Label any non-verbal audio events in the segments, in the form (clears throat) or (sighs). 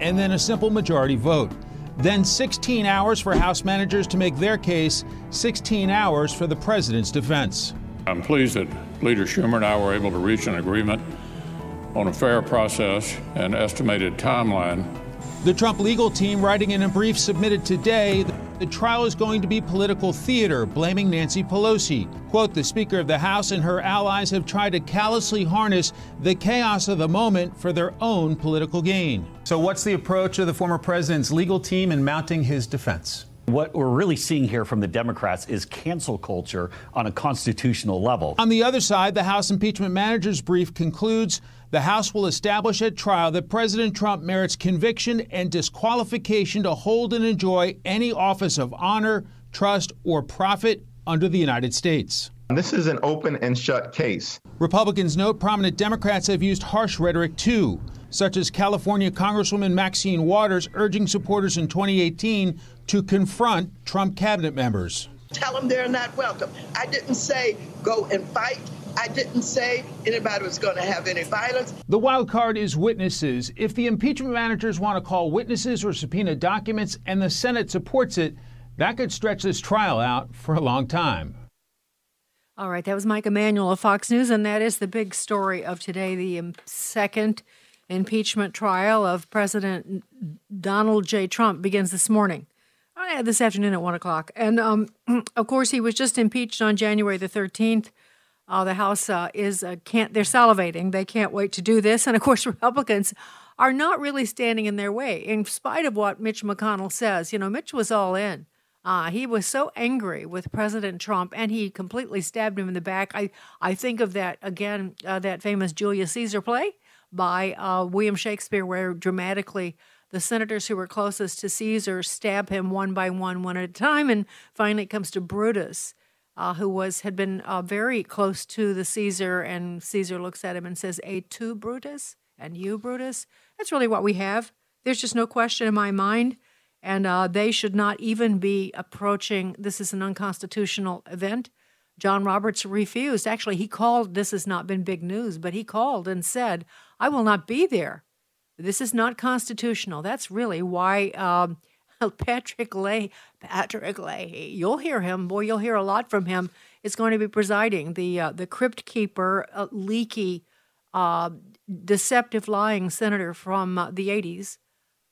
and then a simple majority vote. Then 16 hours for House managers to make their case, 16 hours for the president's defense. I'm pleased that Leader Schumer and I were able to reach an agreement on a fair process and estimated timeline. The Trump legal team writing in a brief submitted today the trial is going to be political theater, blaming Nancy Pelosi. Quote, the Speaker of the House and her allies have tried to callously harness the chaos of the moment for their own political gain. So, what's the approach of the former president's legal team in mounting his defense? What we're really seeing here from the Democrats is cancel culture on a constitutional level. On the other side, the House impeachment manager's brief concludes the House will establish at trial that President Trump merits conviction and disqualification to hold and enjoy any office of honor, trust, or profit under the United States. This is an open and shut case. Republicans note prominent Democrats have used harsh rhetoric too, such as California Congresswoman Maxine Waters urging supporters in 2018 to confront Trump cabinet members. Tell them they're not welcome. I didn't say go and fight. I didn't say anybody was going to have any violence. The wild card is witnesses. If the impeachment managers want to call witnesses or subpoena documents and the Senate supports it, that could stretch this trial out for a long time. All right, that was Mike Emanuel of Fox News, and that is the big story of today the second impeachment trial of President Donald J. Trump begins this morning. Oh, this afternoon at 1 o'clock. And um, (clears throat) of course, he was just impeached on January the 13th. Uh, the House uh, is uh, can't they're salivating. They can't wait to do this, and of course, (laughs) Republicans are not really standing in their way, in spite of what Mitch McConnell says. You know, Mitch was all in. Uh, he was so angry with President Trump, and he completely stabbed him in the back. I I think of that again, uh, that famous Julius Caesar play by uh, William Shakespeare, where dramatically the senators who were closest to Caesar stab him one by one, one at a time, and finally it comes to Brutus uh, who was had been uh, very close to the Caesar, and Caesar looks at him and says, "A tu, Brutus, and you, Brutus." That's really what we have. There's just no question in my mind, and uh, they should not even be approaching. This is an unconstitutional event. John Roberts refused. Actually, he called. This has not been big news, but he called and said, "I will not be there. This is not constitutional." That's really why. Um, (laughs) Patrick Leahy, Patrick Leahy, you'll hear him. Boy, you'll hear a lot from him. Is going to be presiding. The uh, the crypt keeper, uh, leaky, uh, deceptive, lying senator from uh, the '80s,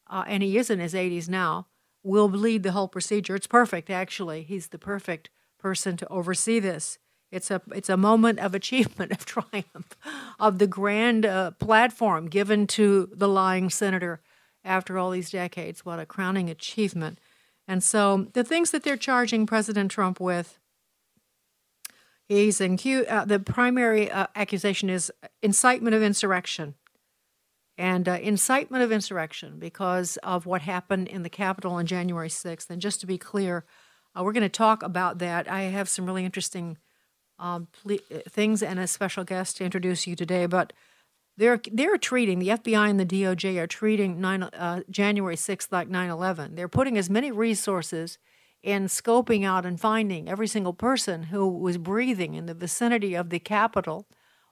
uh, and he is in his 80s now. Will lead the whole procedure. It's perfect, actually. He's the perfect person to oversee this. It's a it's a moment of achievement, (laughs) of triumph, of the grand uh, platform given to the lying senator after all these decades. What a crowning achievement. And so the things that they're charging President Trump with, he's in uh, the primary uh, accusation is incitement of insurrection. And uh, incitement of insurrection because of what happened in the Capitol on January 6th. And just to be clear, uh, we're going to talk about that. I have some really interesting um, ple- things and a special guest to introduce you today. But they're they're treating the FBI and the DOJ are treating 9, uh, January 6th like 9/11. They're putting as many resources in scoping out and finding every single person who was breathing in the vicinity of the Capitol,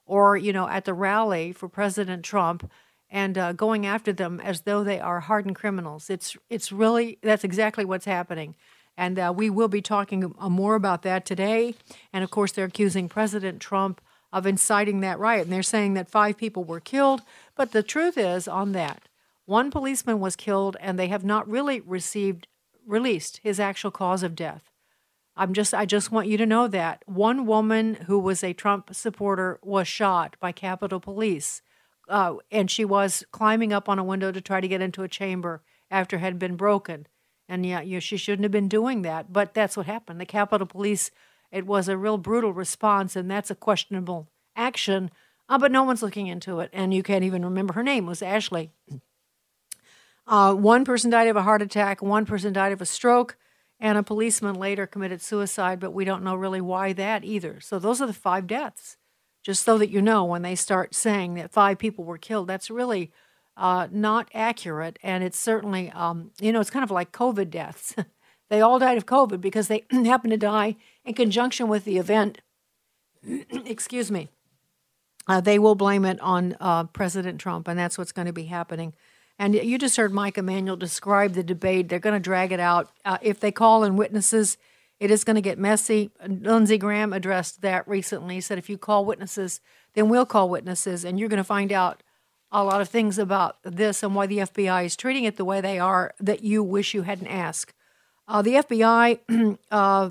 or you know at the rally for President Trump, and uh, going after them as though they are hardened criminals. It's it's really that's exactly what's happening. And uh, we will be talking uh, more about that today. And of course, they're accusing President Trump of inciting that riot. And they're saying that five people were killed. But the truth is, on that, one policeman was killed, and they have not really received released his actual cause of death. I'm just I just want you to know that one woman who was a Trump supporter was shot by Capitol Police, uh, and she was climbing up on a window to try to get into a chamber after it had been broken. And yeah, you she shouldn't have been doing that, but that's what happened. The Capitol Police, it was a real brutal response, and that's a questionable action. Uh, but no one's looking into it, and you can't even remember her name. It was Ashley. (clears throat) Uh, one person died of a heart attack. One person died of a stroke and a policeman later committed suicide, but we don't know really why that either. So those are the five deaths. Just so that you know, when they start saying that five people were killed, that's really uh, not accurate. And it's certainly, um, you know, it's kind of like COVID deaths. (laughs) they all died of COVID because they (clears throat) happened to die in conjunction with the event. (clears throat) Excuse me. Uh, they will blame it on uh, President Trump, and that's what's going to be happening. And you just heard Mike Emanuel describe the debate. They're going to drag it out. Uh, if they call in witnesses, it is going to get messy. Lindsey Graham addressed that recently. He said, if you call witnesses, then we'll call witnesses, and you're going to find out a lot of things about this and why the FBI is treating it the way they are that you wish you hadn't asked. Uh, the FBI (clears throat) uh,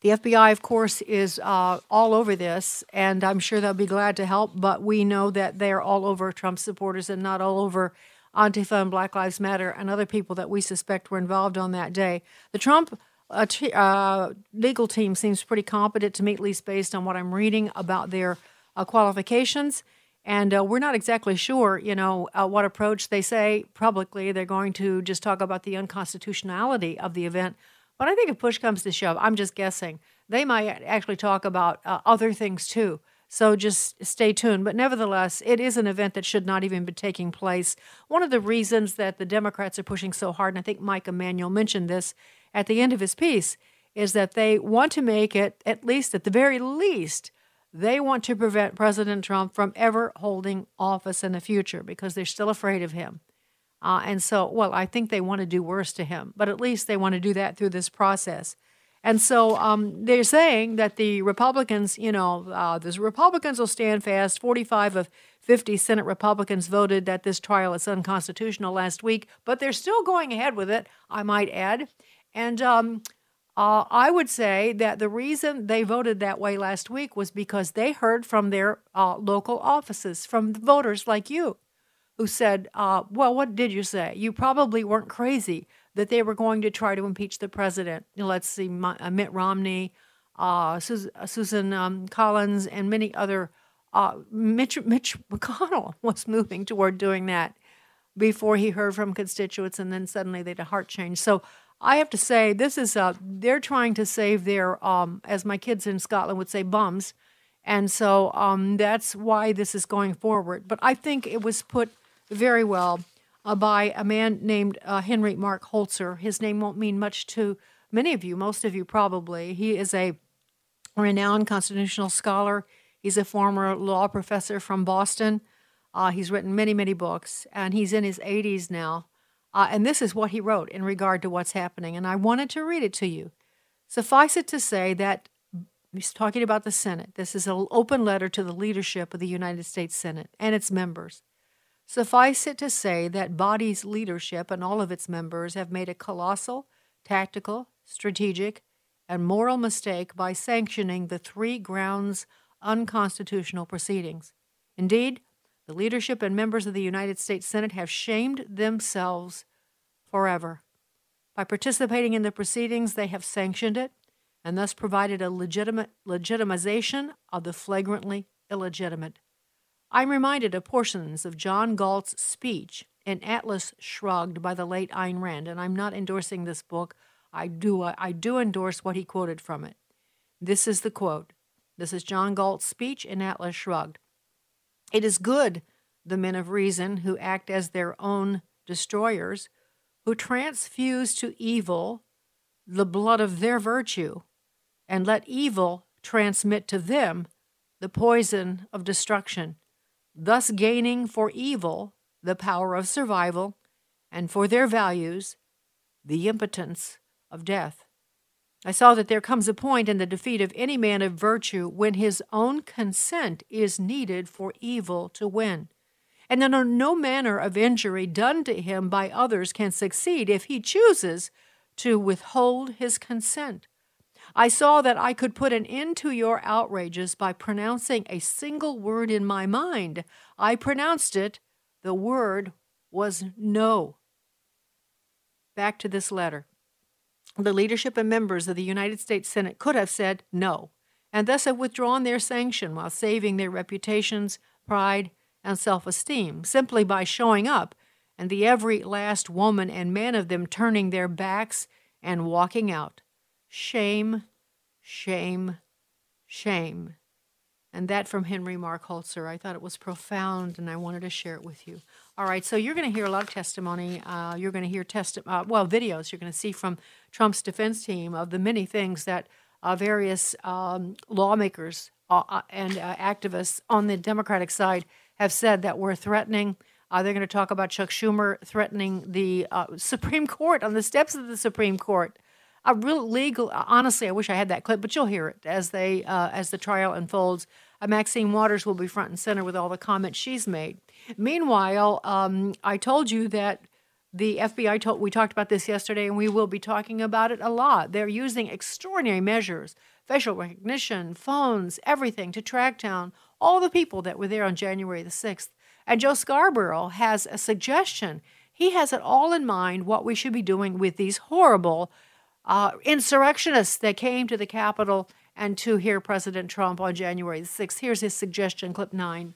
the FBI, of course, is uh, all over this, and I'm sure they'll be glad to help. But we know that they're all over Trump supporters and not all over Antifa and Black Lives Matter and other people that we suspect were involved on that day. The Trump uh, t- uh, legal team seems pretty competent to me, at least based on what I'm reading about their uh, qualifications. And uh, we're not exactly sure, you know, uh, what approach they say publicly. They're going to just talk about the unconstitutionality of the event but I think if push comes to shove, I'm just guessing, they might actually talk about uh, other things too. So just stay tuned. But nevertheless, it is an event that should not even be taking place. One of the reasons that the Democrats are pushing so hard, and I think Mike Emanuel mentioned this at the end of his piece, is that they want to make it, at least at the very least, they want to prevent President Trump from ever holding office in the future because they're still afraid of him. Uh, and so, well, I think they want to do worse to him, but at least they want to do that through this process. And so um, they're saying that the Republicans, you know, uh, the Republicans will stand fast. 45 of 50 Senate Republicans voted that this trial is unconstitutional last week, but they're still going ahead with it, I might add. And um, uh, I would say that the reason they voted that way last week was because they heard from their uh, local offices, from voters like you who said, uh, Well, what did you say? You probably weren't crazy that they were going to try to impeach the president. Let's see, uh, Mitt Romney, uh, uh, Susan um, Collins, and many other. Mitch, Mitch McConnell (laughs) was moving toward doing that before he heard from constituents, and then suddenly they had a heart change. So I have to say, this is uh, they're trying to save their, um, as my kids in Scotland would say, bums. And so um, that's why this is going forward. But I think it was put very well uh, by a man named uh, Henry Mark Holzer. His name won't mean much to many of you, most of you probably. He is a renowned constitutional scholar. He's a former law professor from Boston. Uh, he's written many, many books, and he's in his 80s now. Uh, and this is what he wrote in regard to what's happening. And I wanted to read it to you. Suffice it to say that he's talking about the Senate. This is an open letter to the leadership of the United States Senate and its members. Suffice it to say that body's leadership and all of its members have made a colossal, tactical, strategic, and moral mistake by sanctioning the three grounds unconstitutional proceedings. Indeed, the leadership and members of the United States Senate have shamed themselves forever. By participating in the proceedings, they have sanctioned it and thus provided a legitimate legitimization of the flagrantly illegitimate. I'm reminded of portions of John Galt's speech in Atlas Shrugged by the late Ayn Rand, and I'm not endorsing this book. I do, I do endorse what he quoted from it. This is the quote. This is John Galt's speech in Atlas Shrugged. It is good, the men of reason who act as their own destroyers, who transfuse to evil the blood of their virtue, and let evil transmit to them the poison of destruction thus gaining for evil the power of survival, and for their values the impotence of death. I saw that there comes a point in the defeat of any man of virtue when his own consent is needed for evil to win. And that no manner of injury done to him by others can succeed if he chooses to withhold his consent. I saw that I could put an end to your outrages by pronouncing a single word in my mind. I pronounced it. The word was no. Back to this letter. The leadership and members of the United States Senate could have said no, and thus have withdrawn their sanction while saving their reputations, pride, and self esteem simply by showing up, and the every last woman and man of them turning their backs and walking out. Shame, shame, shame. And that from Henry Mark Holzer. I thought it was profound and I wanted to share it with you. All right, so you're going to hear a lot of testimony. Uh, you're going to hear test, uh, well, videos you're going to see from Trump's defense team of the many things that uh, various um, lawmakers uh, uh, and uh, activists on the Democratic side have said that we're threatening. they're going to talk about Chuck Schumer threatening the Supreme Court on the steps of the Supreme Court a real legal. Honestly, I wish I had that clip, but you'll hear it as they as the trial unfolds. Maxine Waters will be front and center with all the comments she's made. Meanwhile, um, I told you that the FBI told we talked about this yesterday, and we will be talking about it a lot. They're using extraordinary measures, facial recognition, phones, everything to track down all the people that were there on January the sixth. And Joe Scarborough has a suggestion. He has it all in mind what we should be doing with these horrible uh, insurrectionists that came to the Capitol and to hear President Trump on January the 6th. Here's his suggestion, clip nine.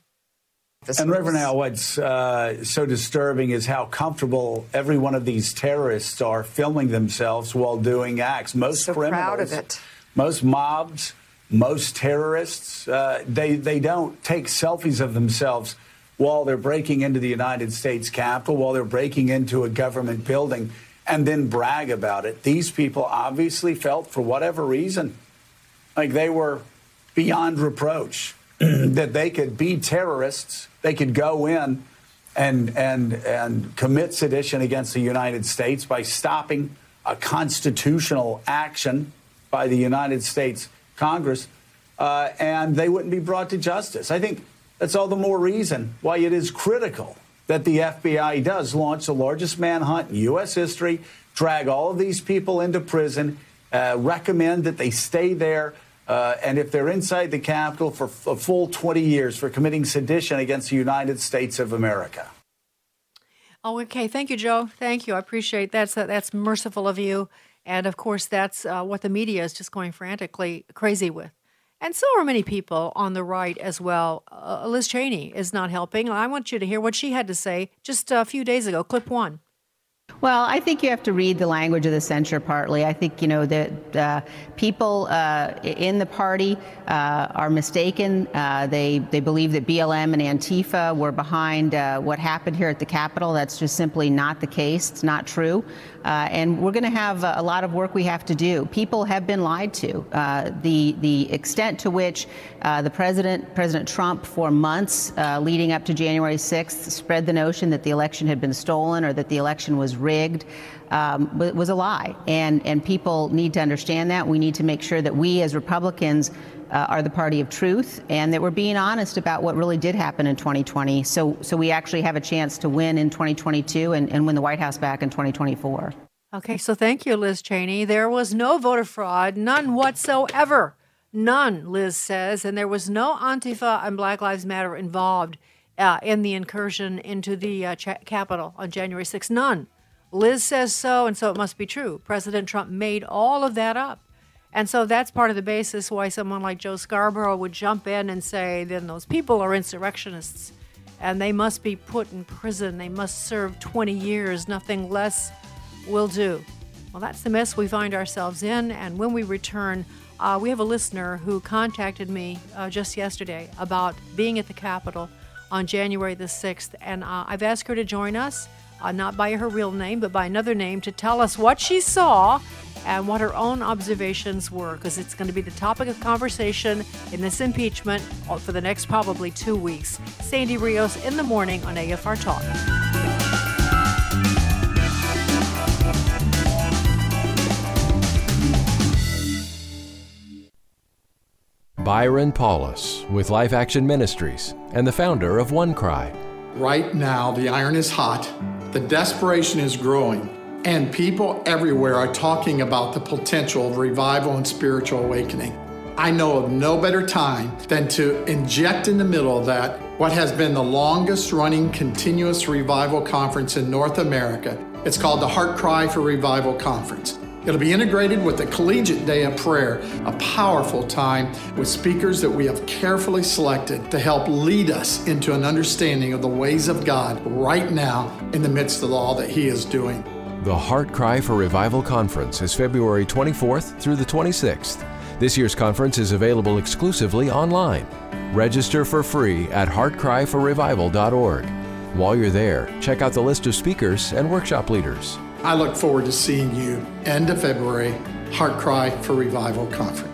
And Reverend Al, what's uh, so disturbing is how comfortable every one of these terrorists are filming themselves while doing acts. Most so criminals, proud of it. most mobs, most terrorists, uh, they they don't take selfies of themselves while they're breaking into the United States Capitol, while they're breaking into a government building and then brag about it. These people obviously felt, for whatever reason, like they were beyond reproach, (clears throat) that they could be terrorists, they could go in and, and, and commit sedition against the United States by stopping a constitutional action by the United States Congress, uh, and they wouldn't be brought to justice. I think that's all the more reason why it is critical that the FBI does launch the largest manhunt in U.S. history, drag all of these people into prison, uh, recommend that they stay there. Uh, and if they're inside the Capitol for a full 20 years for committing sedition against the United States of America. Oh, okay. Thank you, Joe. Thank you. I appreciate that. That's, that's merciful of you. And of course, that's uh, what the media is just going frantically crazy with. And so are many people on the right as well. Uh, Liz Cheney is not helping. I want you to hear what she had to say just a few days ago. Clip one. Well, I think you have to read the language of the censure partly. I think, you know, that uh, people uh, in the party uh, are mistaken. Uh, they, they believe that BLM and Antifa were behind uh, what happened here at the Capitol. That's just simply not the case. It's not true. Uh, and we're going to have uh, a lot of work we have to do. People have been lied to. Uh, the, the extent to which uh, the president, President Trump, for months leading up to January 6th, spread the notion that the election had been stolen or that the election was rigged um, was a lie. And, and people need to understand that. We need to make sure that we as Republicans uh, are the party of truth and that we're being honest about what really did happen in 2020 so, so we actually have a chance to win in 2022 and, and win the White House back in 2024. Okay, so thank you, Liz Cheney. There was no voter fraud, none whatsoever. None, Liz says, and there was no Antifa and Black Lives Matter involved uh, in the incursion into the uh, Capitol on January 6th. None. Liz says so, and so it must be true. President Trump made all of that up. And so that's part of the basis why someone like Joe Scarborough would jump in and say, then those people are insurrectionists and they must be put in prison. They must serve 20 years. Nothing less will do. Well, that's the mess we find ourselves in. And when we return, uh, we have a listener who contacted me uh, just yesterday about being at the Capitol on January the 6th. And uh, I've asked her to join us uh, not by her real name, but by another name, to tell us what she saw and what her own observations were, because it's going to be the topic of conversation in this impeachment for the next probably two weeks. Sandy Rios in the morning on AFR Talk. Byron Paulus with Life Action Ministries and the founder of OneCry. Right now, the iron is hot the desperation is growing and people everywhere are talking about the potential of revival and spiritual awakening. I know of no better time than to inject in the middle of that what has been the longest running continuous revival conference in North America. It's called the Heart Cry for Revival Conference. It'll be integrated with the Collegiate Day of Prayer, a powerful time with speakers that we have carefully selected to help lead us into an understanding of the ways of God right now in the midst of all that He is doing. The Heart Cry for Revival Conference is February 24th through the 26th. This year's conference is available exclusively online. Register for free at heartcryforrevival.org. While you're there, check out the list of speakers and workshop leaders. I look forward to seeing you end of February, Heart Cry for Revival Conference.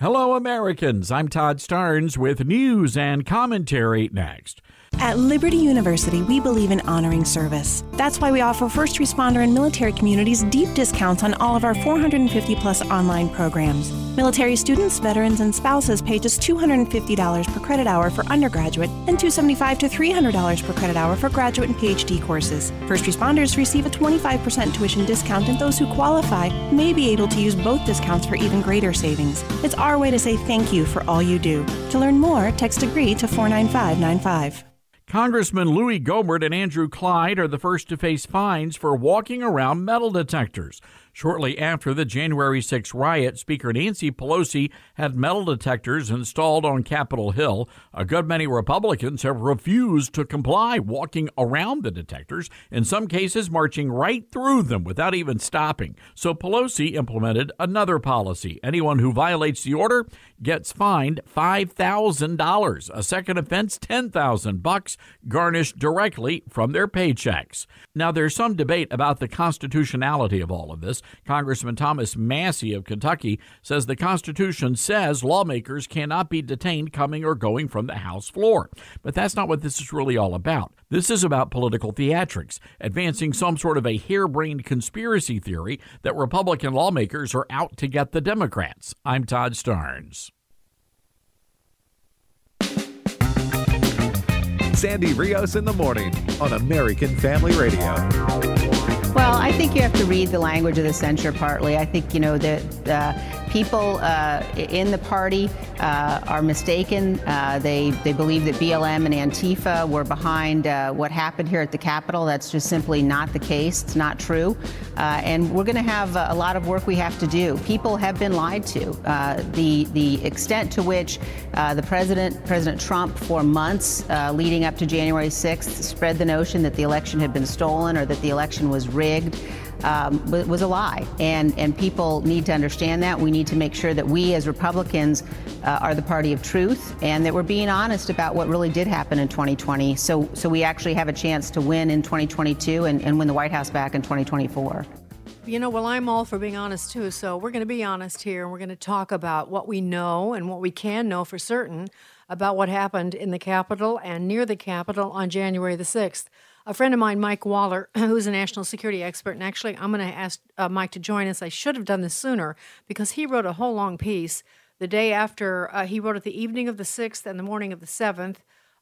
Hello, Americans. I'm Todd Starnes with news and commentary next. At Liberty University, we believe in honoring service. That's why we offer first responder and military communities deep discounts on all of our 450 plus online programs. Military students, veterans, and spouses pay just $250 per credit hour for undergraduate and $275 to $300 per credit hour for graduate and PhD courses. First responders receive a 25% tuition discount, and those who qualify may be able to use both discounts for even greater savings. It's our way to say thank you for all you do. To learn more, text AGREE to 49595. Congressman Louis Gohmert and Andrew Clyde are the first to face fines for walking around metal detectors. Shortly after the January 6 riot, Speaker Nancy Pelosi had metal detectors installed on Capitol Hill. A good many Republicans have refused to comply, walking around the detectors, in some cases marching right through them without even stopping. So Pelosi implemented another policy. Anyone who violates the order gets fined $5,000. A second offense, 10,000 bucks, garnished directly from their paychecks. Now there's some debate about the constitutionality of all of this. Congressman Thomas Massie of Kentucky says the Constitution says lawmakers cannot be detained coming or going from the House floor. But that's not what this is really all about. This is about political theatrics, advancing some sort of a harebrained conspiracy theory that Republican lawmakers are out to get the Democrats. I'm Todd Starnes. Sandy Rios in the morning on American Family Radio. Well, I think you have to read the language of the censure partly. I think, you know, that uh, people uh, in the party uh, are mistaken. Uh, they, they believe that BLM and Antifa were behind uh, what happened here at the Capitol. That's just simply not the case. It's not true. Uh, and we're going to have a lot of work we have to do. People have been lied to. the, the extent to which the president, President Trump, for months leading up to January 6th, spread the notion that the election had been stolen or that the election was rigged um, was a lie. And, and people need to understand that. We need to make sure that we as Republicans uh, are the party of truth and that we're being honest about what really did happen in 2020 so, so we actually have a chance to win in 2022 and, and win the White House back in 2024. You know, well, I'm all for being honest too. So we're going to be honest here and we're going to talk about what we know and what we can know for certain about what happened in the Capitol and near the Capitol on January the 6th a friend of mine, Mike Waller, (clears throat) who's a national security expert, and actually I'm going to ask uh, Mike to join us. I should have done this sooner because he wrote a whole long piece the day after uh, he wrote it the evening of the 6th and the morning of the 7th,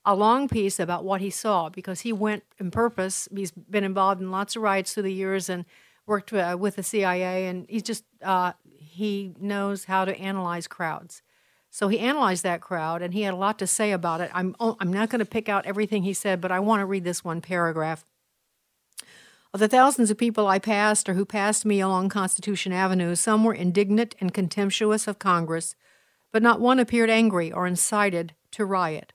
a long piece about what he saw because he went in purpose. He's been involved in lots of riots through the years and worked uh, with the CIA, and he's just, uh, he knows how to analyze crowds. So he analyzed that crowd and he had a lot to say about it. I'm, oh, I'm not going to pick out everything he said, but I want to read this one paragraph. Of the thousands of people I passed or who passed me along Constitution Avenue, some were indignant and contemptuous of Congress, but not one appeared angry or incited to riot.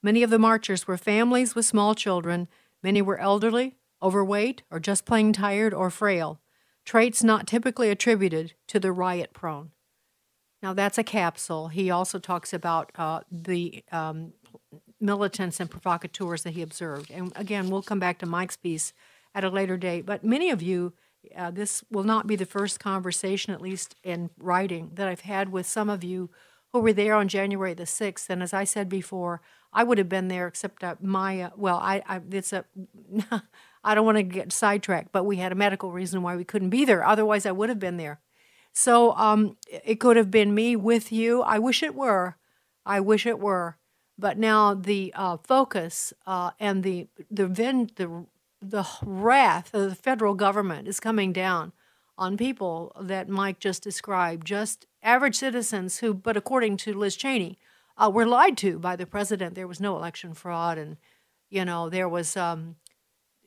Many of the marchers were families with small children, many were elderly, overweight, or just plain tired or frail, traits not typically attributed to the riot prone. Now, that's a capsule. He also talks about uh, the um, militants and provocateurs that he observed. And again, we'll come back to Mike's piece at a later date. But many of you, uh, this will not be the first conversation, at least in writing, that I've had with some of you who were there on January the 6th. And as I said before, I would have been there, except my, uh, well, I, I, it's a, (laughs) I don't want to get sidetracked, but we had a medical reason why we couldn't be there. Otherwise, I would have been there. So um, it could have been me with you. I wish it were. I wish it were. But now the uh, focus uh, and the the, ven- the the wrath of the federal government is coming down on people that Mike just described, just average citizens who, but according to Liz Cheney, uh, were lied to by the president. There was no election fraud, and you know there was um,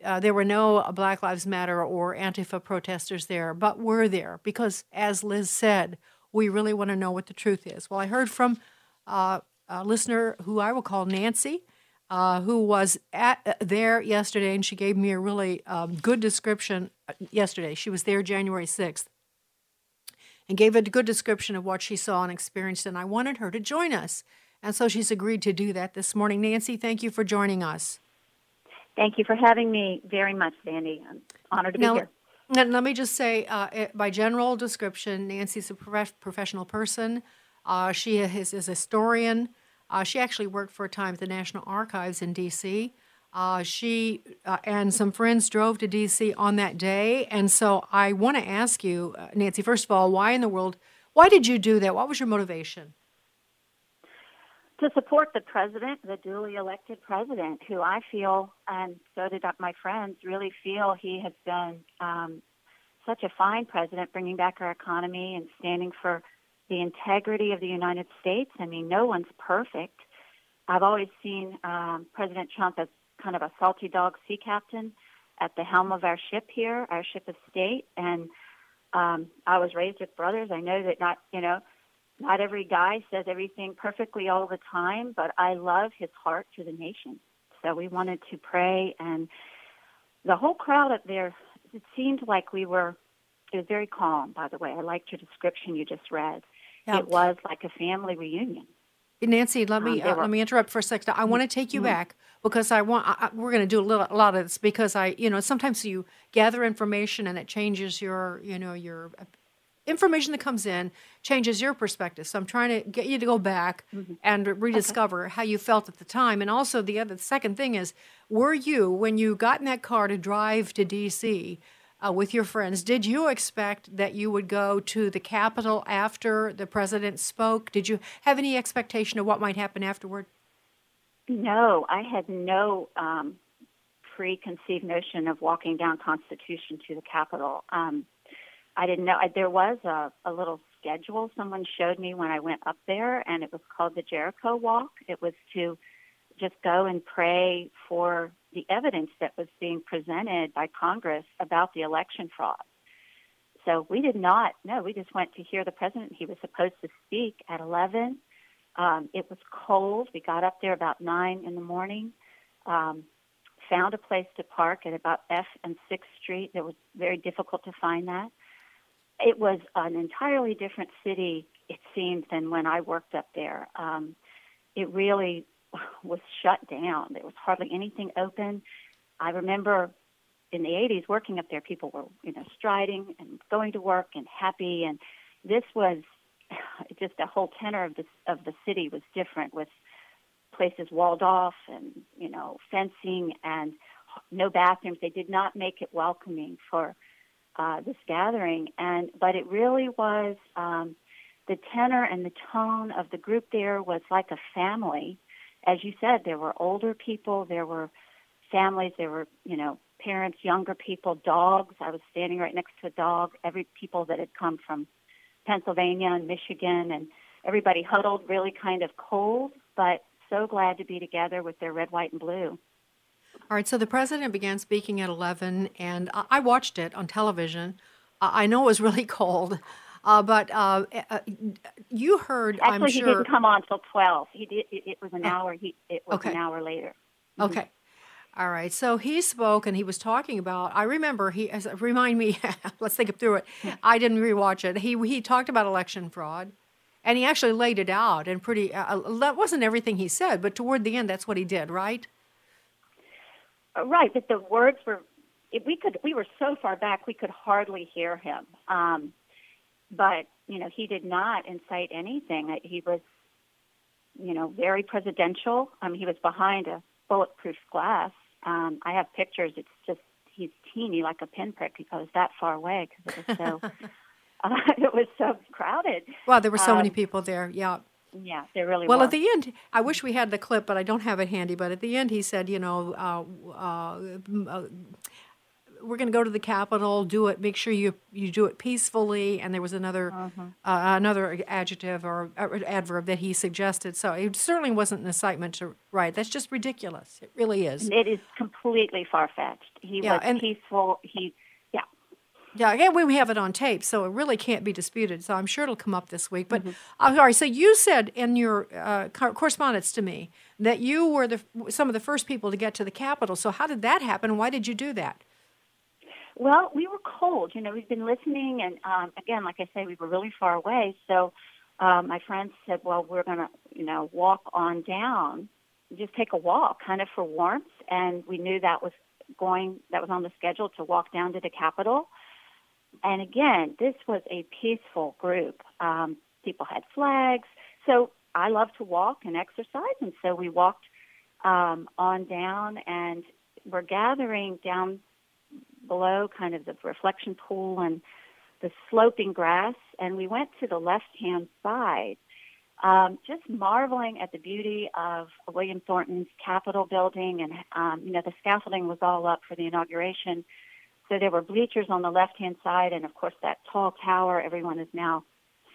uh, there were no Black Lives Matter or Antifa protesters there, but were there because, as Liz said, we really want to know what the truth is. Well, I heard from uh, a listener who I will call Nancy, uh, who was at uh, there yesterday, and she gave me a really um, good description uh, yesterday. She was there January 6th and gave a good description of what she saw and experienced, and I wanted her to join us. And so she's agreed to do that this morning. Nancy, thank you for joining us. Thank you for having me very much, Sandy. I'm honored to now, be here. And let me just say, uh, by general description, Nancy's a prof- professional person. Uh, she is, is a historian. Uh, she actually worked for a time at the National Archives in D.C. Uh, she uh, and some friends drove to D.C. on that day, and so I want to ask you, uh, Nancy. First of all, why in the world? Why did you do that? What was your motivation? To support the president, the duly elected president, who I feel, and so did my friends, really feel he has been um, such a fine president, bringing back our economy and standing for the integrity of the United States. I mean, no one's perfect. I've always seen um, President Trump as kind of a salty dog sea captain at the helm of our ship here, our ship of state. And um, I was raised with brothers. I know that not, you know, not every guy says everything perfectly all the time, but I love his heart to the nation. So we wanted to pray, and the whole crowd up there. It seemed like we were. It was very calm, by the way. I liked your description you just read. It was like a family reunion. Nancy, let me um, uh, let me interrupt for a second. I want to take you mm-hmm. back because I want I, we're going to do a, little, a lot of this because I you know sometimes you gather information and it changes your you know your information that comes in changes your perspective. So I'm trying to get you to go back mm-hmm. and rediscover okay. how you felt at the time. And also the other the second thing is, were you when you got in that car to drive to D.C uh, with your friends. Did you expect that you would go to the Capitol after the president spoke? Did you have any expectation of what might happen afterward? No, I had no um, preconceived notion of walking down Constitution to the Capitol. Um, I didn't know. I, there was a, a little schedule someone showed me when I went up there, and it was called the Jericho Walk. It was to just go and pray for the evidence that was being presented by Congress about the election fraud. So we did not, no, we just went to hear the president. He was supposed to speak at 11. Um, it was cold. We got up there about 9 in the morning, um, found a place to park at about F and 6th Street. It was very difficult to find that. It was an entirely different city, it seemed, than when I worked up there. Um, it really was shut down. There was hardly anything open. I remember in the 80s working up there, people were, you know, striding and going to work and happy. And this was (sighs) just the whole tenor of the, of the city was different with places walled off and, you know, fencing and no bathrooms. They did not make it welcoming for uh, this gathering. And, but it really was, um, the tenor and the tone of the group there was like a family as you said, there were older people, there were families, there were, you know, parents, younger people, dogs. I was standing right next to a dog, every people that had come from Pennsylvania and Michigan and everybody huddled really kind of cold, but so glad to be together with their red, white, and blue. All right, so the president began speaking at 11, and I watched it on television. I know it was really (laughs) cold, uh, but uh, uh, you heard. Actually, I'm he sure. didn't come on till twelve. He did. It, was an Oh. hour. He it was Okay. an hour later. Mm-hmm. Okay. All right. So he spoke and he was talking about. I remember he as remind me. (laughs) let's think through it. I didn't rewatch it. He he talked about election fraud, and he actually laid it out and pretty. Uh, that wasn't everything he said, but toward the end, that's what he did. Right. Uh, Right, but the words were. If we could, we were so far back, we could hardly hear him. Um, but you know, he did not incite anything. Uh, He was, you know, very presidential. Um, he was behind a bulletproof glass. Um, I have pictures. It's just he's teeny like a pinprick. He was that far away because it was so. uh, (laughs) (laughs) it was so crowded. Well, there were so many Um, people there. Yeah. Yeah, there really Well, was. at the end, I wish we had the clip, but I don't have it handy. But at the end, he said, you know, uh, uh, uh, we're going to go to the Capitol, do it, make sure you you do it peacefully. And there was another Mm-hmm. uh, another adjective or uh, adverb that he suggested. So it certainly wasn't an incitement to riot. That's just ridiculous. It really is. It is completely far fetched. He Yeah, was and- peaceful. He, yeah. Again, we have it on tape, so it really can't be disputed. So I'm sure it'll come up this week. But Mm-hmm. I'm sorry. So you said in your uh, correspondence to me that you were the some of the first people to get to the Capitol. So how did that happen? Why did you do that? Well, we were cold. You know, we've been listening, and um, again, like I say, we were really far away. So um, my friends said, "Well, we're going to, you know, walk on down, just take a walk, kind of for warmth." And we knew that was going, that was on the schedule to walk down to the Capitol. And again, this was a peaceful group. Um, people had flags, so I love to walk and exercise, and so we walked um, on down, and we're gathering down below kind of the reflection pool and the sloping grass, and we went to the left hand side, um, just marveling at the beauty of William Thornton's Capitol building. And, um, you know, the scaffolding was all up for the inauguration. So there were bleachers on the left hand side, and of course, that tall tower everyone has now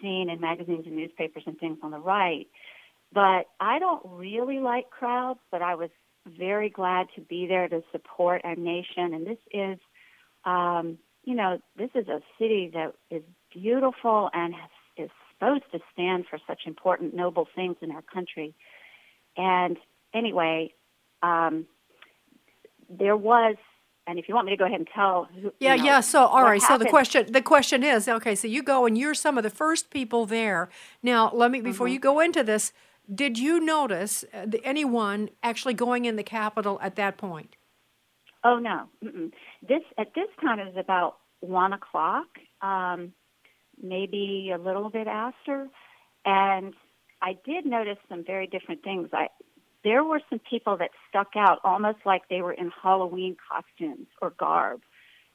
seen in magazines and newspapers and things on the right. But I don't really like crowds, but I was very glad to be there to support our nation. And this is um, you know, this is a city that is beautiful and has, is supposed to stand for such important, noble things in our country. And anyway, um, there was, and if you want me to go ahead and tell, who, Yeah, you know, yeah. So all right right. So the question the question is okay. So you go and you're some of the first people there. Now let me before Mm-hmm. you go into this. Did you notice uh, anyone actually going in the Capitol at that point? Oh no, Mm-mm. this at this time it was about one o'clock, um, maybe a little bit after, and I did notice some very different things. I there were some people that stuck out almost like they were in Halloween costumes or garb,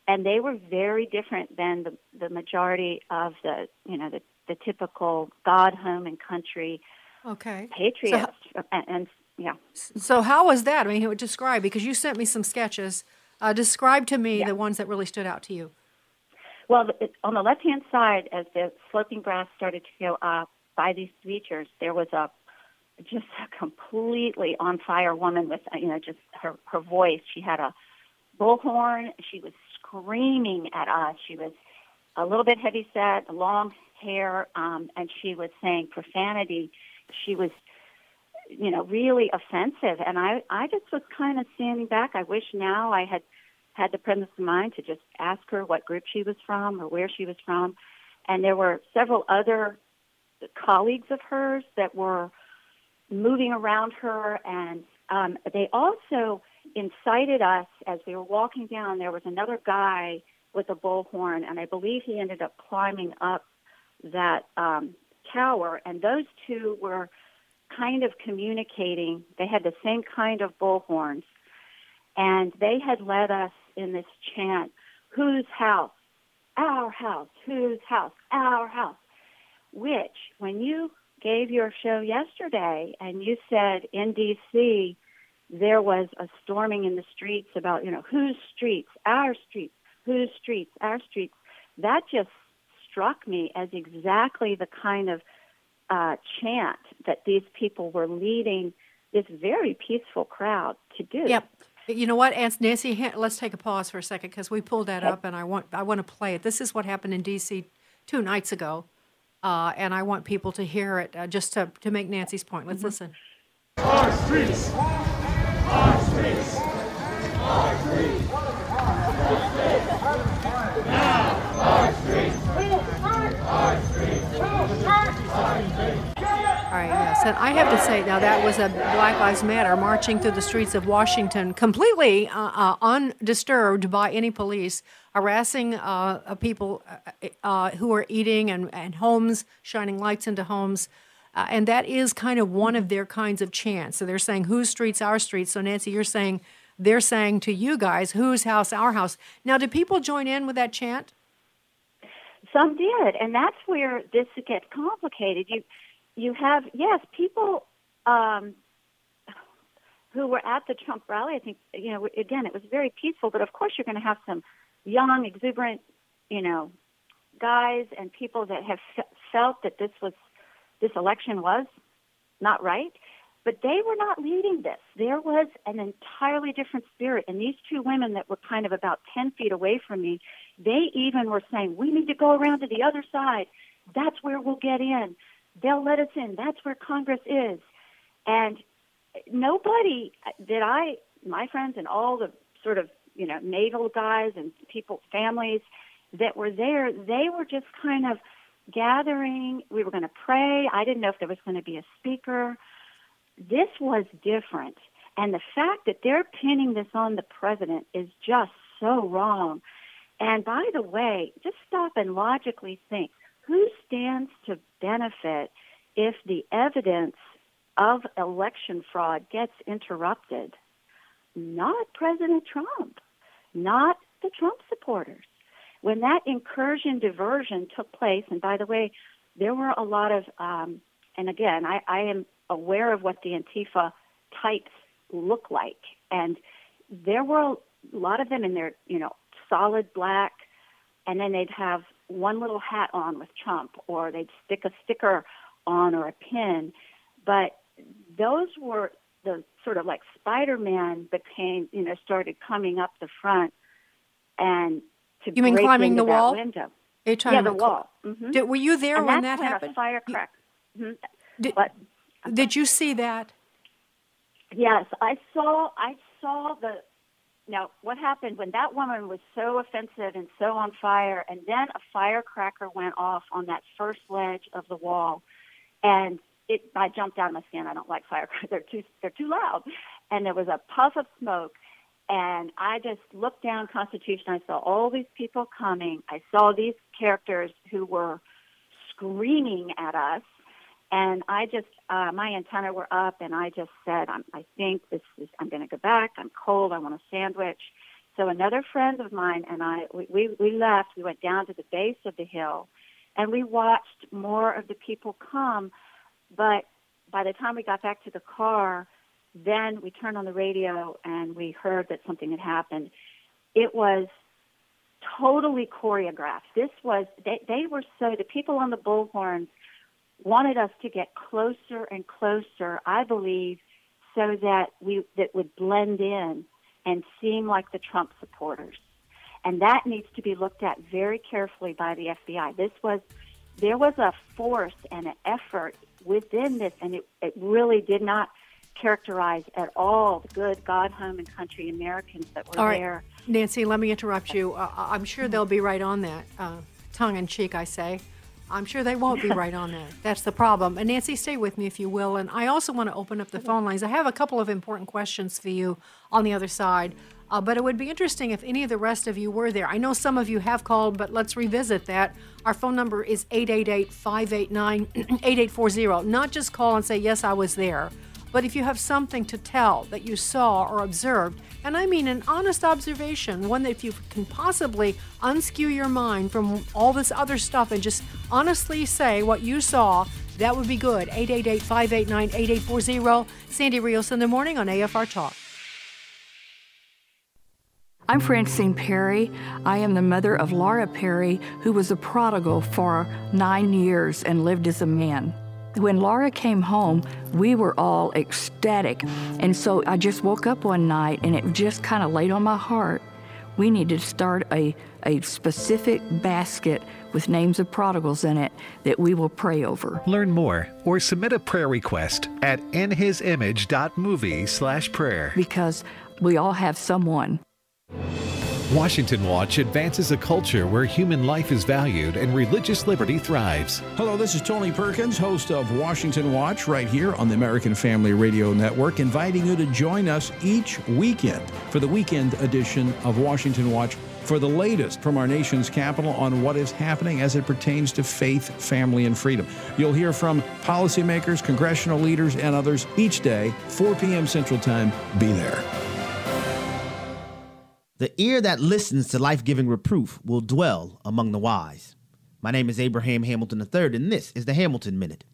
and they were very different than the the majority of the you know the the typical God, home, and country Okay. patriots, and, and yeah. So how was that? I mean, it would describe because you sent me some sketches. Uh, describe to me the ones that really stood out to you. Well, it, on the left-hand side, as the sloping grass started to go up by these bleachers, there was a just a (laughs) completely on fire woman with you know just her her voice. She had a bullhorn. She was screaming at us. She was a little bit heavy set, long hair, um, and she was saying profanity. She was you know, really offensive. And I, I just was kind of standing back. I wish now I had had the presence of mind to just ask her what group she was from or where she was from. And there were several other colleagues of hers that were moving around her, and um, they also incited us as we were walking down. There was another guy with a bullhorn, and I believe he ended up climbing up that um, tower. And those two were kind of communicating. They had the same kind of bullhorns, and they had led us in this chant, "Whose house? Our house. Whose house? Our house." Which, when you gave your show yesterday and you said in D.C. there was a storming in the streets about, you know, whose streets? Our streets. Whose streets? Our streets. That just struck me as exactly the kind of uh, chant that these people were leading this very peaceful crowd to do. Yep. You know what, Nancy? Let's take a pause for a second because we pulled that up, and I want I want to play it. This is what happened in D.C. two nights ago, uh, and I want people to hear it uh, just to to make Nancy's point. Let's mm-hmm. listen. Our streets, our streets, our streets. Now, our streets, our streets, our streets. All right, yes. And I have to say, now that was a Black Lives Matter marching through the streets of Washington, completely uh, uh, undisturbed by any police, harassing uh, people uh, uh, who are eating and, and homes, shining lights into homes. Uh, and that is kind of one of their kinds of chants. So they're saying, whose streets, our streets. So, Nancy, you're saying, they're saying to you guys, whose house, our house. Now, do people join in with that chant? Some did. And that's where this gets complicated. You you have yes people um, who were at the Trump rally. I think you know again it was very peaceful, but of course you're going to have some young, exuberant, you know, guys and people that have felt that this was this election was not right. But they were not leading this. There was an entirely different spirit. And these two women that were kind of about 10 feet away from me, they even were saying, we need to go around to the other side. That's where we'll get in. They'll let us in. That's where Congress is. And nobody that I, my friends, and all the sort of you know naval guys and people, families that were there, they were just kind of gathering. We were going to pray. I didn't know if there was going to be a speaker. This was different. And the fact that they're pinning this on the president is just so wrong. And by the way, just stop and logically think who stands to benefit if the evidence of election fraud gets interrupted? Not President Trump, not the Trump supporters. When that incursion diversion took place, and by the way, there were a lot of, um, and again, I, I am aware of what the Antifa types look like, and there were a lot of them in their, you know, solid black, and then they'd have one little hat on with Trump, or they'd stick a sticker on or a pin. But those were the sort of like Spider-Man became, you know, started coming up the front and to you mean climbing the wall? window. yeah, the wall. Mm-hmm. Did, were you there and when that when happened? A mm-hmm. did, but, did you see that? Yes, I saw. I saw the now, what happened when that woman was so offensive and so on fire, and then a firecracker went off on that first ledge of the wall, and it, I jumped out of my skin. I don't like firecrackers; they're too they're too loud. And there was a puff of smoke, and I just looked down Constitution. I saw all these people coming. I saw these characters who were screaming at us and I just, uh, my antenna were up, and I just said, I'm, I think this is, I'm going to go back. I'm cold. I want a sandwich. So another friend of mine and I, we, we, we left. We went down to the base of the hill, and we watched more of the people come. But by the time we got back to the car, then we turned on the radio and we heard that something had happened. It was totally choreographed. This was they, they were so the people on the bullhorns wanted us to get closer and closer, I believe, so that we that would blend in and seem like the Trump supporters. And that needs to be looked at very carefully by the FBI. This was there was a force and an effort within this, and it, it really did not characterize at all the good God, home, and country Americans that were right. there. Nancy, let me interrupt you. Uh, I'm sure they'll be right on that, uh, tongue in cheek, I say. I'm sure they won't be right on that. That's the problem. And Nancy, stay with me if you will. And I also want to open up the phone lines. I have a couple of important questions for you on the other side. Uh, but it would be interesting if any of the rest of you were there. I know some of you have called, but let's revisit that. Our phone number is 888 589 8840. Not just call and say, Yes, I was there. But if you have something to tell that you saw or observed, and I mean an honest observation, one that if you can possibly unskew your mind from all this other stuff and just honestly say what you saw, that would be good. 888 589 8840. Sandy Rios in the morning on AFR Talk. I'm Francine Perry. I am the mother of Laura Perry, who was a prodigal for nine years and lived as a man. When Laura came home, we were all ecstatic. And so I just woke up one night and it just kind of laid on my heart. We need to start a, a specific basket with names of prodigals in it that we will pray over. Learn more or submit a prayer request at inhisimage.movie slash prayer. Because we all have someone. Washington Watch advances a culture where human life is valued and religious liberty thrives. Hello, this is Tony Perkins, host of Washington Watch, right here on the American Family Radio Network, inviting you to join us each weekend for the weekend edition of Washington Watch for the latest from our nation's capital on what is happening as it pertains to faith, family, and freedom. You'll hear from policymakers, congressional leaders, and others each day, 4 p.m. Central Time. Be there. The ear that listens to life giving reproof will dwell among the wise. My name is Abraham Hamilton III, and this is the Hamilton Minute.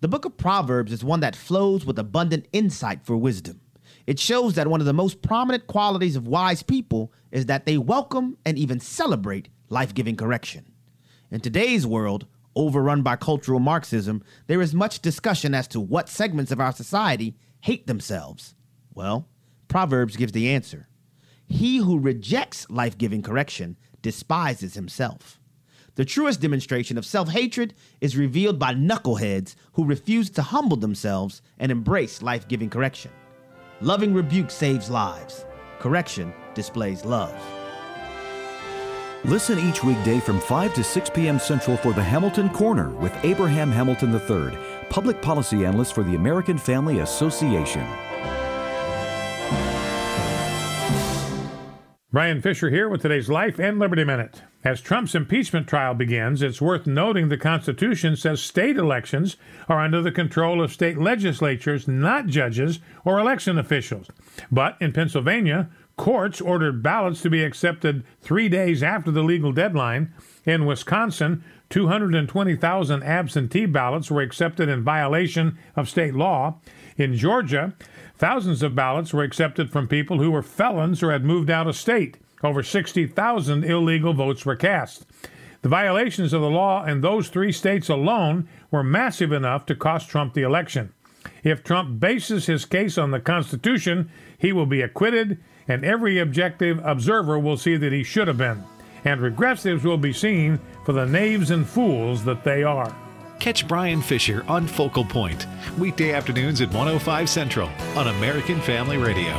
The book of Proverbs is one that flows with abundant insight for wisdom. It shows that one of the most prominent qualities of wise people is that they welcome and even celebrate life giving correction. In today's world, overrun by cultural Marxism, there is much discussion as to what segments of our society hate themselves. Well, Proverbs gives the answer. He who rejects life giving correction despises himself. The truest demonstration of self hatred is revealed by knuckleheads who refuse to humble themselves and embrace life giving correction. Loving rebuke saves lives, correction displays love. Listen each weekday from 5 to 6 p.m. Central for the Hamilton Corner with Abraham Hamilton III, public policy analyst for the American Family Association. Bryan Fischer here with today's Life and Liberty Minute. As Trump's impeachment trial begins, it's worth noting the Constitution says state elections are under the control of state legislatures, not judges or election officials. But in Pennsylvania, courts ordered ballots to be accepted three days after the legal deadline. In Wisconsin, 220,000 absentee ballots were accepted in violation of state law. In Georgia, Thousands of ballots were accepted from people who were felons or had moved out of state. Over 60,000 illegal votes were cast. The violations of the law in those three states alone were massive enough to cost Trump the election. If Trump bases his case on the Constitution, he will be acquitted, and every objective observer will see that he should have been. And regressives will be seen for the knaves and fools that they are. Catch Bryan Fischer on Focal Point, weekday afternoons at 105 Central on American Family Radio.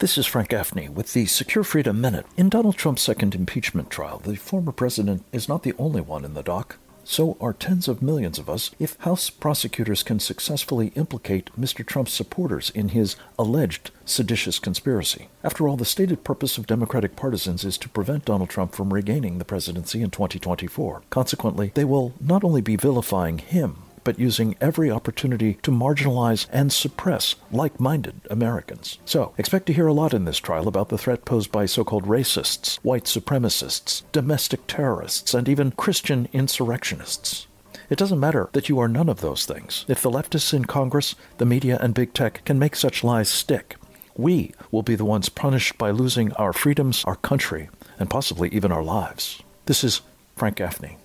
This is Frank Gaffney with the Secure Freedom Minute. In Donald Trump's second impeachment trial, the former president is not the only one in the dock so are tens of millions of us if House prosecutors can successfully implicate Mr. Trump's supporters in his alleged seditious conspiracy. After all, the stated purpose of Democratic partisans is to prevent Donald Trump from regaining the presidency in 2024. Consequently, they will not only be vilifying him, but using every opportunity to marginalize and suppress like minded Americans. So, expect to hear a lot in this trial about the threat posed by so called racists, white supremacists, domestic terrorists, and even Christian insurrectionists. It doesn't matter that you are none of those things. If the leftists in Congress, the media, and big tech can make such lies stick, we will be the ones punished by losing our freedoms, our country, and possibly even our lives. This is Frank Gaffney.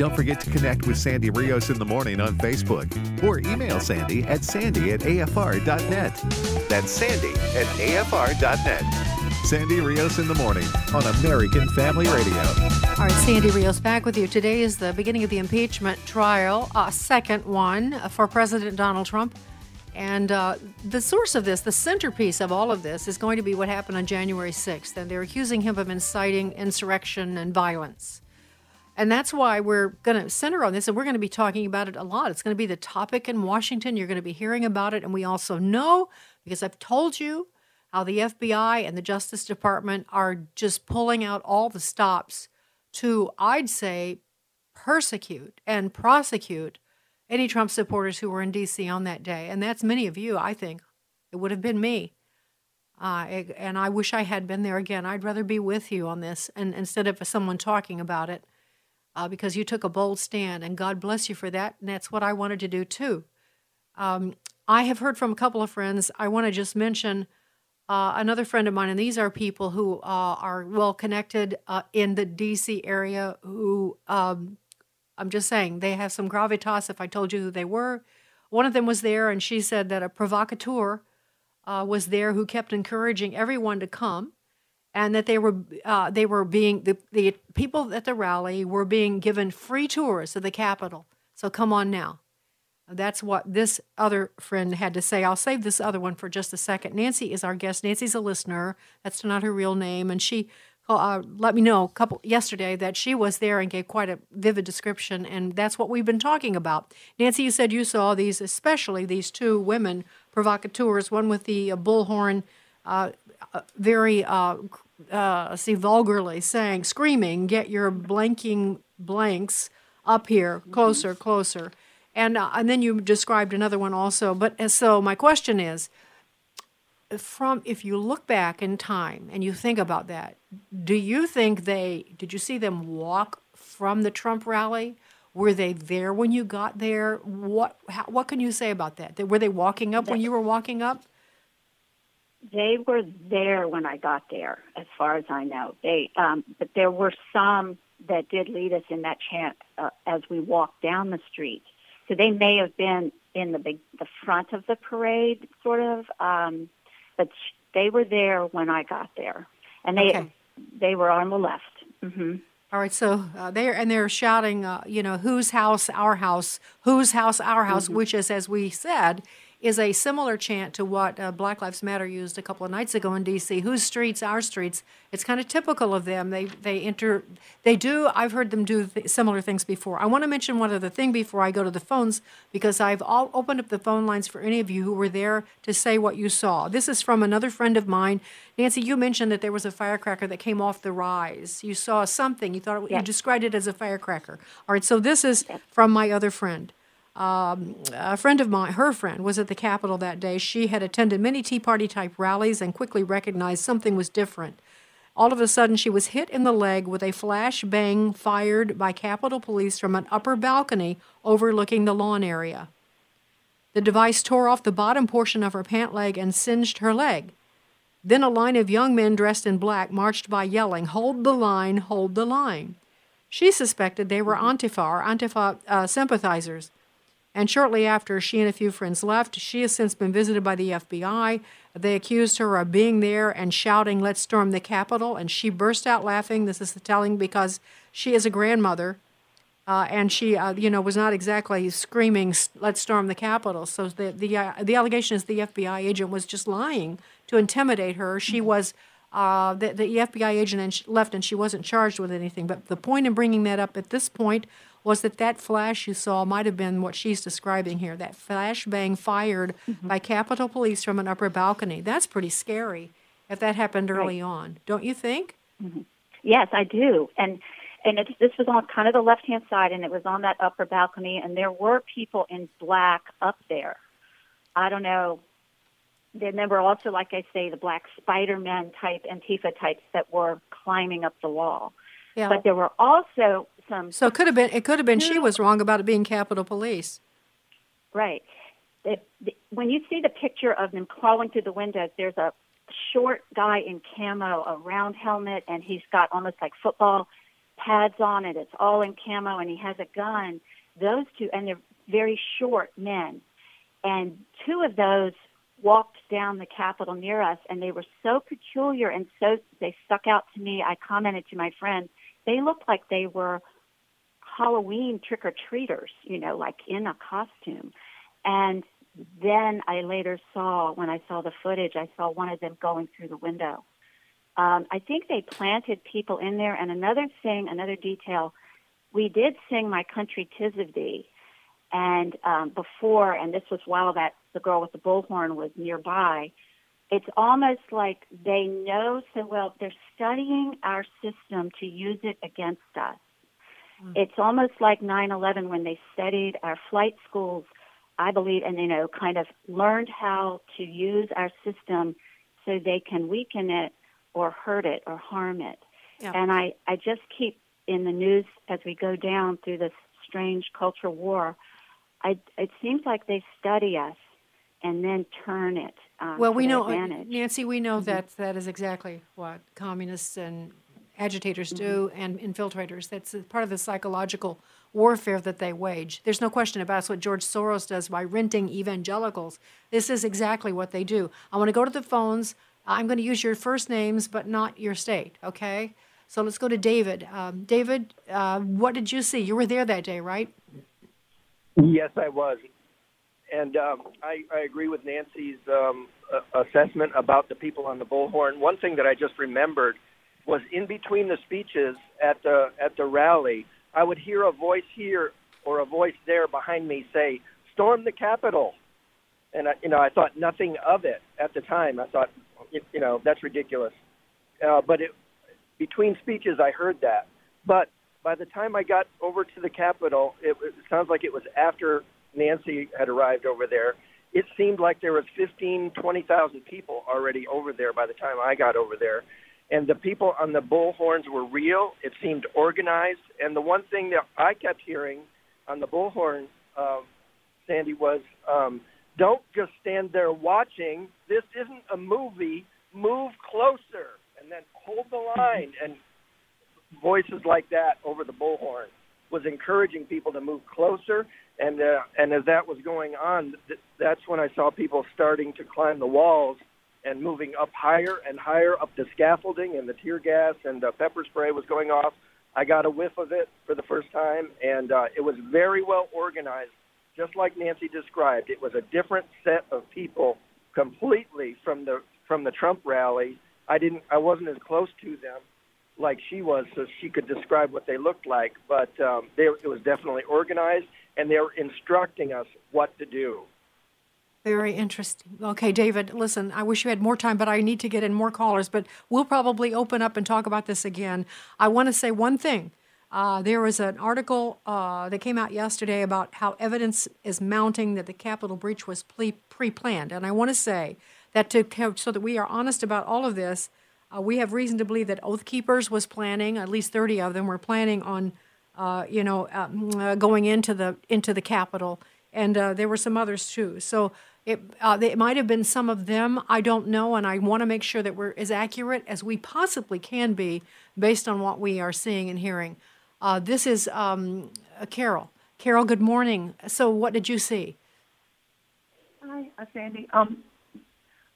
Don't forget to connect with Sandy Rios in the morning on Facebook or email Sandy at sandy at afr.net. That's sandy at afr.net. Sandy Rios in the morning on American Family Radio. All right, Sandy Rios back with you. Today is the beginning of the impeachment trial, a second one for President Donald Trump. And uh, the source of this, the centerpiece of all of this, is going to be what happened on January 6th. And they're accusing him of inciting insurrection and violence. And that's why we're going to center on this, and we're going to be talking about it a lot. It's going to be the topic in Washington. You're going to be hearing about it. And we also know, because I've told you, how the FBI and the Justice Department are just pulling out all the stops to, I'd say, persecute and prosecute any Trump supporters who were in D.C. on that day. And that's many of you, I think. It would have been me. Uh, and I wish I had been there again. I'd rather be with you on this and instead of someone talking about it uh, because you took a bold stand, and God bless you for that. And that's what I wanted to do too. Um, I have heard from a couple of friends. I want to just mention uh, another friend of mine, and these are people who uh, are well connected uh, in the DC area who um, I'm just saying they have some gravitas if I told you who they were. One of them was there, and she said that a provocateur uh, was there who kept encouraging everyone to come, and that they were uh, they were being the, the people at the rally were being given free tours of the Capitol. So come on now. That's what this other friend had to say. I'll save this other one for just a second. Nancy is our guest. Nancy's a listener. That's not her real name, and she uh, let me know a couple yesterday that she was there and gave quite a vivid description, and that's what we've been talking about. Nancy, you said you saw these, especially these two women provocateurs, one with the uh, bullhorn, uh, uh very uh, uh, see vulgarly saying, screaming, "Get your blanking blanks up here, closer, closer." And, uh, and then you described another one also. But uh, so my question is, from if you look back in time and you think about that, do you think they did you see them walk from the Trump rally? Were they there when you got there? What how, what can you say about that? Were they walking up when you were walking up? They were there when I got there, as far as I know. They, um, but there were some that did lead us in that chant uh, as we walked down the street. So they may have been in the big, the front of the parade, sort of. Um, but they were there when I got there, and they okay. they were on the left. Mm-hmm. All right, so uh, they're and they're shouting, uh, you know, whose house, our house, whose house, our house, mm-hmm. which is, as we said, is a similar chant to what uh, Black Lives Matter used a couple of nights ago in D.C. Whose streets, our streets. It's kind of typical of them. They they enter, they do. I've heard them do th- similar things before. I want to mention one other thing before I go to the phones because I've all opened up the phone lines for any of you who were there to say what you saw. This is from another friend of mine. Nancy, you mentioned that there was a firecracker that came off the rise. You saw something. You thought it, yes. you described it as a firecracker. All right, so this is yes. from my other friend. Um, a friend of mine, her friend, was at the Capitol that day. She had attended many Tea Party type rallies and quickly recognized something was different. All of a sudden, she was hit in the leg with a flash bang fired by Capitol Police from an upper balcony overlooking the lawn area. The device tore off the bottom portion of her pant leg and singed her leg. Then a line of young men dressed in black marched by yelling, Hold the line, hold the line. She suspected they were Antifa or Antifa uh, sympathizers. And shortly after she and a few friends left, she has since been visited by the FBI. They accused her of being there and shouting, Let's storm the Capitol. And she burst out laughing. This is the telling because she is a grandmother. Uh, and she, uh, you know, was not exactly screaming, "Let's storm the Capitol." So the the uh, the allegation is the FBI agent was just lying to intimidate her. She mm-hmm. was uh, the, the FBI agent and left, and she wasn't charged with anything. But the point in bringing that up at this point was that that flash you saw might have been what she's describing here that flash bang fired mm-hmm. by Capitol Police from an upper balcony. That's pretty scary if that happened early right. on, don't you think? Mm-hmm. Yes, I do. And and it, this was on kind of the left hand side, and it was on that upper balcony, and there were people in black up there. I don't know. Then there were also, like I say, the black Spider Man type Antifa types that were climbing up the wall. Yeah. But there were also some. So it could have been. It could have been she was wrong about it being Capitol Police. Right. It, the, when you see the picture of them crawling through the windows, there's a short guy in camo, a round helmet, and he's got almost like football pads on it. It's all in camo, and he has a gun. Those two, and they're very short men, and two of those walked down the Capitol near us, and they were so peculiar and so they stuck out to me. I commented to my friend, they looked like they were Halloween trick or treaters, you know, like in a costume. And then I later saw, when I saw the footage, I saw one of them going through the window. Um, I think they planted people in there. And another thing, another detail, we did sing "My Country Tis of Thee," and um, before, and this was while that the girl with the bullhorn was nearby. It's almost like they know so well. They're studying our system to use it against us. Mm. It's almost like 9/11 when they studied our flight schools. I believe, and you know, kind of learned how to use our system so they can weaken it or hurt it or harm it. Yeah. And I, I just keep in the news as we go down through this strange culture war. I, it seems like they study us and then turn it. Um, well, we know, uh, advantage. Nancy, we know that that is exactly what communists and agitators do and infiltrators. That's part of the psychological warfare that they wage. There's no question about it. It's what George Soros does by renting evangelicals. This is exactly what they do. I want to go to the phones. I'm going to use your first names, but not your state, okay? So let's go to David. Um, David, uh, what did you see? You were there that day, right? Yes, I was. And um, I, I agree with Nancy's um, uh, assessment about the people on the bullhorn. One thing that I just remembered was in between the speeches at the at the rally, I would hear a voice here or a voice there behind me say, "Storm the Capitol," and I, you know I thought nothing of it at the time. I thought, you know, that's ridiculous. Uh, but it, between speeches, I heard that. But by the time I got over to the Capitol, it, it sounds like it was after Nancy had arrived over there. It seemed like there was 15, 20,000 people already over there by the time I got over there. And the people on the bullhorns were real. It seemed organized. And the one thing that I kept hearing on the bullhorn, um, Sandy, was um, don't just stand there watching. This isn't a movie. Move closer and then hold the line. And voices like that over the bullhorn was encouraging people to move closer. And uh, and as that was going on, th- that's when I saw people starting to climb the walls and moving up higher and higher up the scaffolding, and the tear gas and the pepper spray was going off. I got a whiff of it for the first time, and uh, it was very well organized, just like Nancy described. It was a different set of people completely from the from the Trump rally. I didn't, I wasn't as close to them like she was, so she could describe what they looked like. But um, they, it was definitely organized, and they were instructing us what to do. Very interesting. Okay, David, listen, I wish you had more time, but I need to get in more callers. But we'll probably open up and talk about this again. I want to say one thing. Uh, there was an article uh, that came out yesterday about how evidence is mounting that the Capitol breach was pre planned. And I want to say that to so that we are honest about all of this, uh, we have reason to believe that Oath Keepers was planning. At least thirty of them were planning on, uh, you know, uh, going into the into the Capitol, and uh, there were some others too. So it uh, it might have been some of them. I don't know, and I want to make sure that we're as accurate as we possibly can be based on what we are seeing and hearing. Uh, this is um, Carol. Carol, good morning. So, what did you see? Hi, Sandy. Um,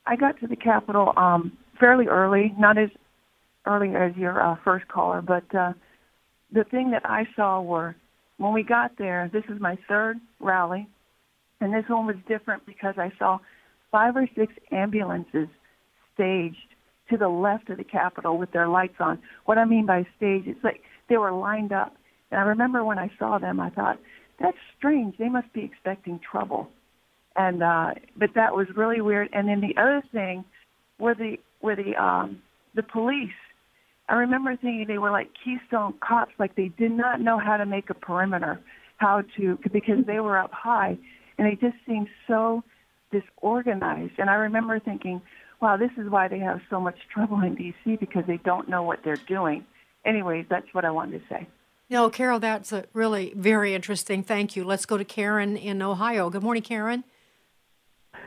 I got to the Capitol um, fairly early, not as early as your uh, first caller, but uh, the thing that I saw were when we got there, this is my third rally, and this one was different because I saw five or six ambulances staged to the left of the Capitol with their lights on. What I mean by staged, it's like they were lined up. And I remember when I saw them, I thought, that's strange. They must be expecting trouble and uh, but that was really weird. And then the other thing were the were the um, the police. I remember thinking they were like Keystone cops, like they did not know how to make a perimeter, how to because they were up high, and they just seemed so disorganized. And I remember thinking, wow, this is why they have so much (laughs) trouble in D.C. because they don't know what they're doing. Anyways, that's what I wanted to say. No, Carol, that's a really very interesting. Thank you. Let's go to Karen in Ohio. Good morning, Karen.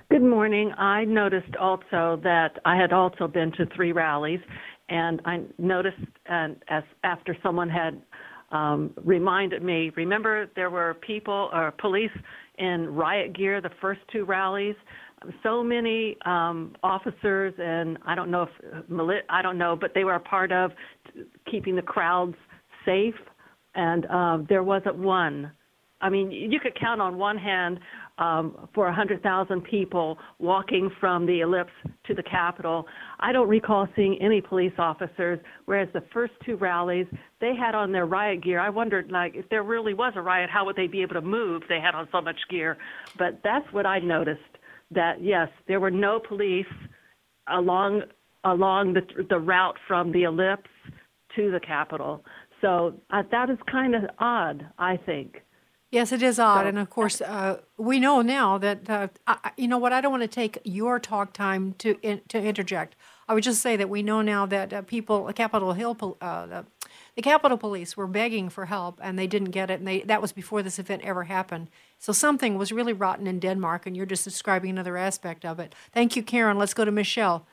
Good morning. I noticed also that I had also been to three rallies, and I noticed and as after someone had um, reminded me, remember there were people or police in riot gear the first two rallies. So many um, officers and I don't know if I don't know, but they were a part of keeping the crowds safe. And uh, there wasn't one. I mean, you could count on one hand um, for 100,000 people walking from the ellipse to the Capitol. I don't recall seeing any police officers, whereas the first two rallies, they had on their riot gear. I wondered, like, if there really was a riot, how would they be able to move? They had on so much gear. But that's what I noticed, that, yes, there were no police along along the, the route from the ellipse to the Capitol. So uh, that is kind of odd, I think. Yes, it is odd, so, and of course, uh, we know now that uh, I, you know what. I don't want to take your talk time to in, to interject. I would just say that we know now that uh, people, Capitol Hill, uh, the, the Capitol Police were begging for help and they didn't get it, and they that was before this event ever happened. So something was really rotten in Denmark, and you're just describing another aspect of it. Thank you, Karen. Let's go to Michelle.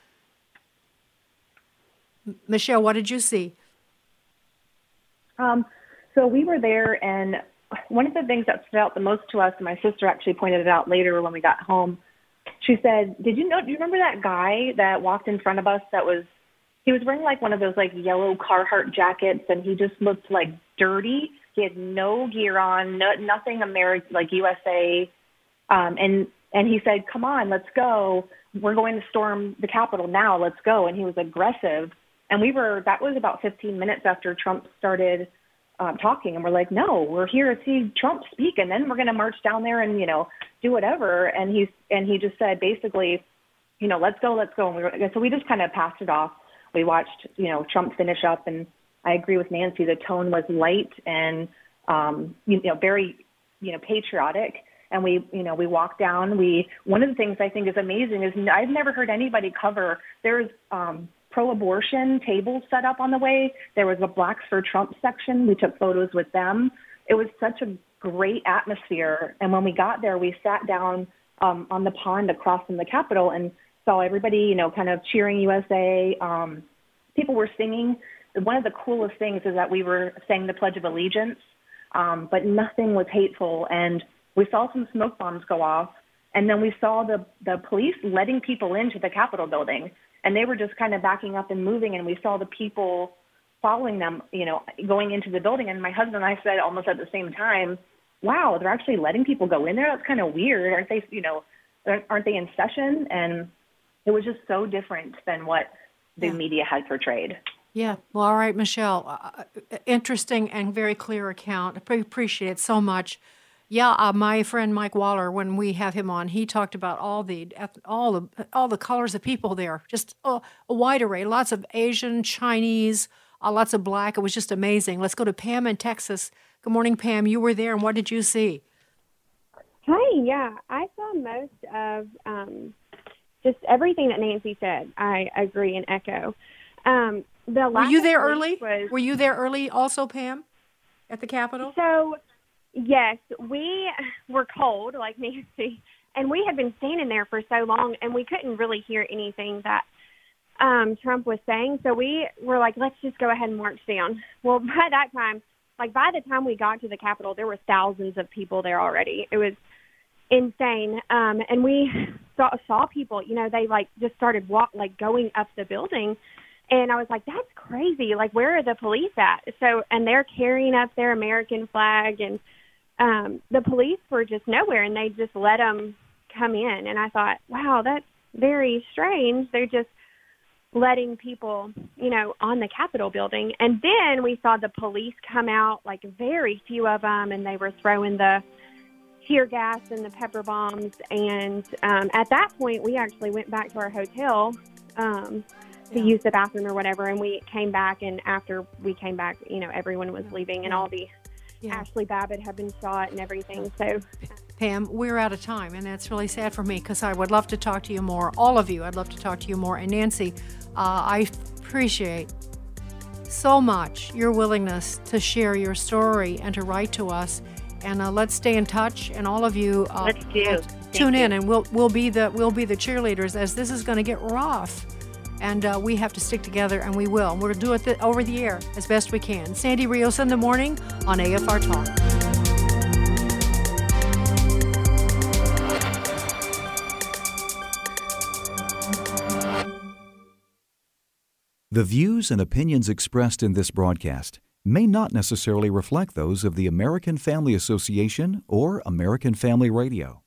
M- Michelle, what did you see? Um, so we were there, and one of the things that stood out the most to us, and my sister actually pointed it out later when we got home. She said, "Did you know? Do you remember that guy that walked in front of us that was he was wearing like one of those like yellow Carhartt jackets, and he just looked like dirty. He had no gear on, no, nothing American like USA, um, and and he said, "Come on, let's go. We're going to storm the Capitol now. Let's go." And he was aggressive, and we were. That was about 15 minutes after Trump started um, talking, and we're like, "No, we're here to see Trump speak, and then we're going to march down there and you know do whatever." And he's and he just said basically, you know, let's go, let's go. And we were, so we just kind of passed it off we watched, you know, Trump finish up, and I agree with Nancy. The tone was light and, um, you know, very, you know, patriotic. And we, you know, we walked down. We one of the things I think is amazing is I've never heard anybody cover. There's um, pro-abortion tables set up on the way. There was a Blacks for Trump section. We took photos with them. It was such a great atmosphere. And when we got there, we sat down um, on the pond across from the Capitol and saw everybody, you know, kind of cheering USA. Um, people were singing. One of the coolest things is that we were saying the Pledge of Allegiance, um, but nothing was hateful. And we saw some smoke bombs go off, and then we saw the the police letting people into the Capitol building, and they were just kind of backing up and moving, and we saw the people following them, you know, going into the building. And my husband and I said almost at the same time, "Wow, they're actually letting people go in there. That's kind of weird, aren't they? You know, aren't they in session?" And it was just so different than what the yeah. media had portrayed. Yeah. Well, all right, Michelle. Uh, uh interesting and very clear account. I appreciate it so much. Yeah, uh, my friend Mike Waller, when we have him on, he talked about all the all the all the colors of people there, just a, a wide array, lots of Asian, Chinese, uh, lots of black. It was just amazing. Let's go to Pam in Texas. Good morning, Pam. You were there, and what did you see? Hi. Yeah, I saw most of um, just everything that Nancy said, I agree and echo. Um, the were you there early? Was, were you there early also, Pam, at the Capitol? So, yes, we were cold like (laughs) Nancy, and we had been standing there for so long, and we couldn't really hear anything that um, Trump was saying. So we were like, let's just go ahead and march down. Well, (laughs) by that time, like by the time we got to the Capitol, there were thousands of people there already. It was insane. Um, and we saw, saw people, you know, they like just started walk like going up the building. And I was like, that's crazy. Like, where are the police at? So, and they're carrying up their American flag, and um, the police were just nowhere, and they just let them come in. And I thought, wow, that's very strange. They're just letting people, you know, on the Capitol building. And then we saw the police come out, like very few of them, and they were throwing the tear gas and the pepper bombs. And um, at that point, we actually went back to our hotel um, to yeah. use the bathroom or whatever. And we came back, and after we came back, you know, everyone was leaving, and all the yeah. Ashli Babbitt had been shot and everything. So. Pam, we're out of time, and that's really sad for me because I would love to talk to you more. All of you, I'd love to talk to you more. And Nancy, uh, I appreciate so much your willingness to share your story and to write to us and uh, let's stay in touch. And all of you, uh, let's do. tune in, and we'll we'll be the we'll be the cheerleaders as this is going to get rough, and uh, we have to stick together, and we will. We'll do it over the air as best we can. Sandy Rios in the morning on AFR Talk. The views and opinions expressed in this broadcast may not necessarily reflect those of the American Family Association or American Family Radio.